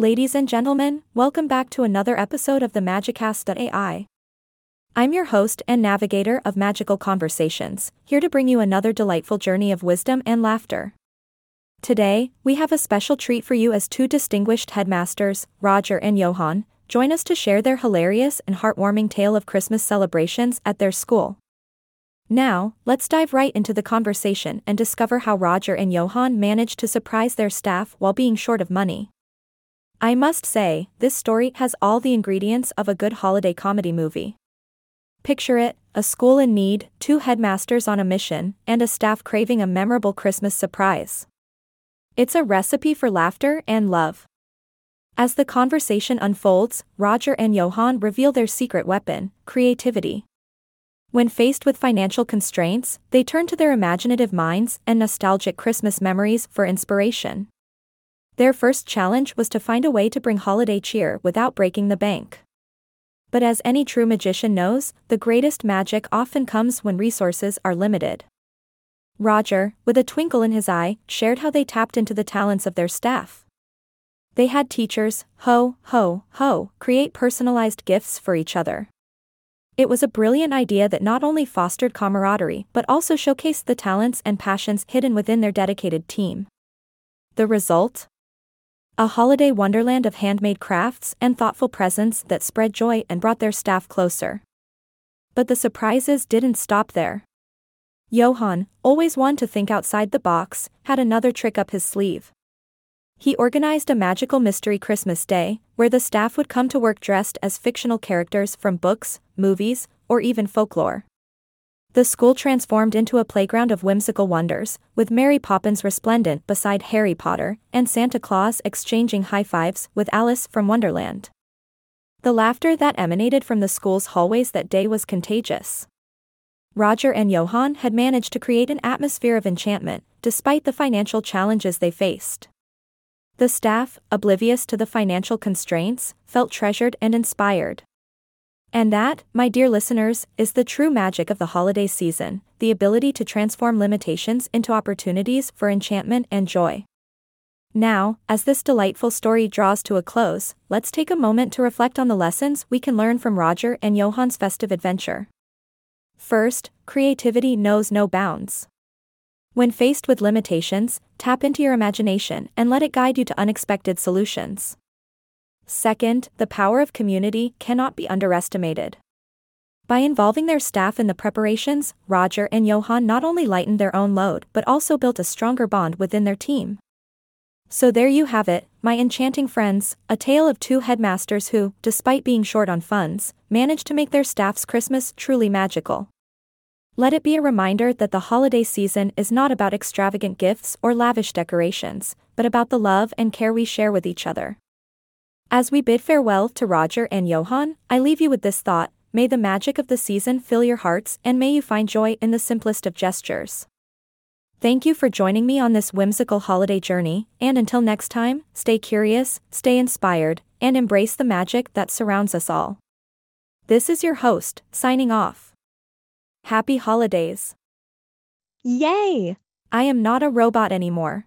Ladies and gentlemen, welcome back to another episode of the Magicast.ai. I'm your host and navigator of magical conversations, here to bring you another delightful journey of wisdom and laughter. Today, we have a special treat for you as two distinguished headmasters, Roger and Johan, join us to share their hilarious and heartwarming tale of Christmas celebrations at their school. Now, let's dive right into the conversation and discover how Roger and Johan managed to surprise their staff while being short of money. I must say, this story has all the ingredients of a good holiday comedy movie. Picture it a school in need, two headmasters on a mission, and a staff craving a memorable Christmas surprise. It's a recipe for laughter and love. As the conversation unfolds, Roger and Johan reveal their secret weapon creativity. When faced with financial constraints, they turn to their imaginative minds and nostalgic Christmas memories for inspiration. Their first challenge was to find a way to bring holiday cheer without breaking the bank. But as any true magician knows, the greatest magic often comes when resources are limited. Roger, with a twinkle in his eye, shared how they tapped into the talents of their staff. They had teachers, ho, ho, ho, create personalized gifts for each other. It was a brilliant idea that not only fostered camaraderie but also showcased the talents and passions hidden within their dedicated team. The result? A holiday wonderland of handmade crafts and thoughtful presents that spread joy and brought their staff closer. But the surprises didn't stop there. Johan, always one to think outside the box, had another trick up his sleeve. He organized a magical mystery Christmas day, where the staff would come to work dressed as fictional characters from books, movies, or even folklore. The school transformed into a playground of whimsical wonders, with Mary Poppins resplendent beside Harry Potter, and Santa Claus exchanging high fives with Alice from Wonderland. The laughter that emanated from the school's hallways that day was contagious. Roger and Johan had managed to create an atmosphere of enchantment, despite the financial challenges they faced. The staff, oblivious to the financial constraints, felt treasured and inspired. And that, my dear listeners, is the true magic of the holiday season the ability to transform limitations into opportunities for enchantment and joy. Now, as this delightful story draws to a close, let's take a moment to reflect on the lessons we can learn from Roger and Johan's festive adventure. First, creativity knows no bounds. When faced with limitations, tap into your imagination and let it guide you to unexpected solutions. Second, the power of community cannot be underestimated. By involving their staff in the preparations, Roger and Johan not only lightened their own load but also built a stronger bond within their team. So there you have it, my enchanting friends, a tale of two headmasters who, despite being short on funds, managed to make their staff's Christmas truly magical. Let it be a reminder that the holiday season is not about extravagant gifts or lavish decorations, but about the love and care we share with each other. As we bid farewell to Roger and Johan, I leave you with this thought may the magic of the season fill your hearts and may you find joy in the simplest of gestures. Thank you for joining me on this whimsical holiday journey, and until next time, stay curious, stay inspired, and embrace the magic that surrounds us all. This is your host, signing off. Happy holidays! Yay! I am not a robot anymore.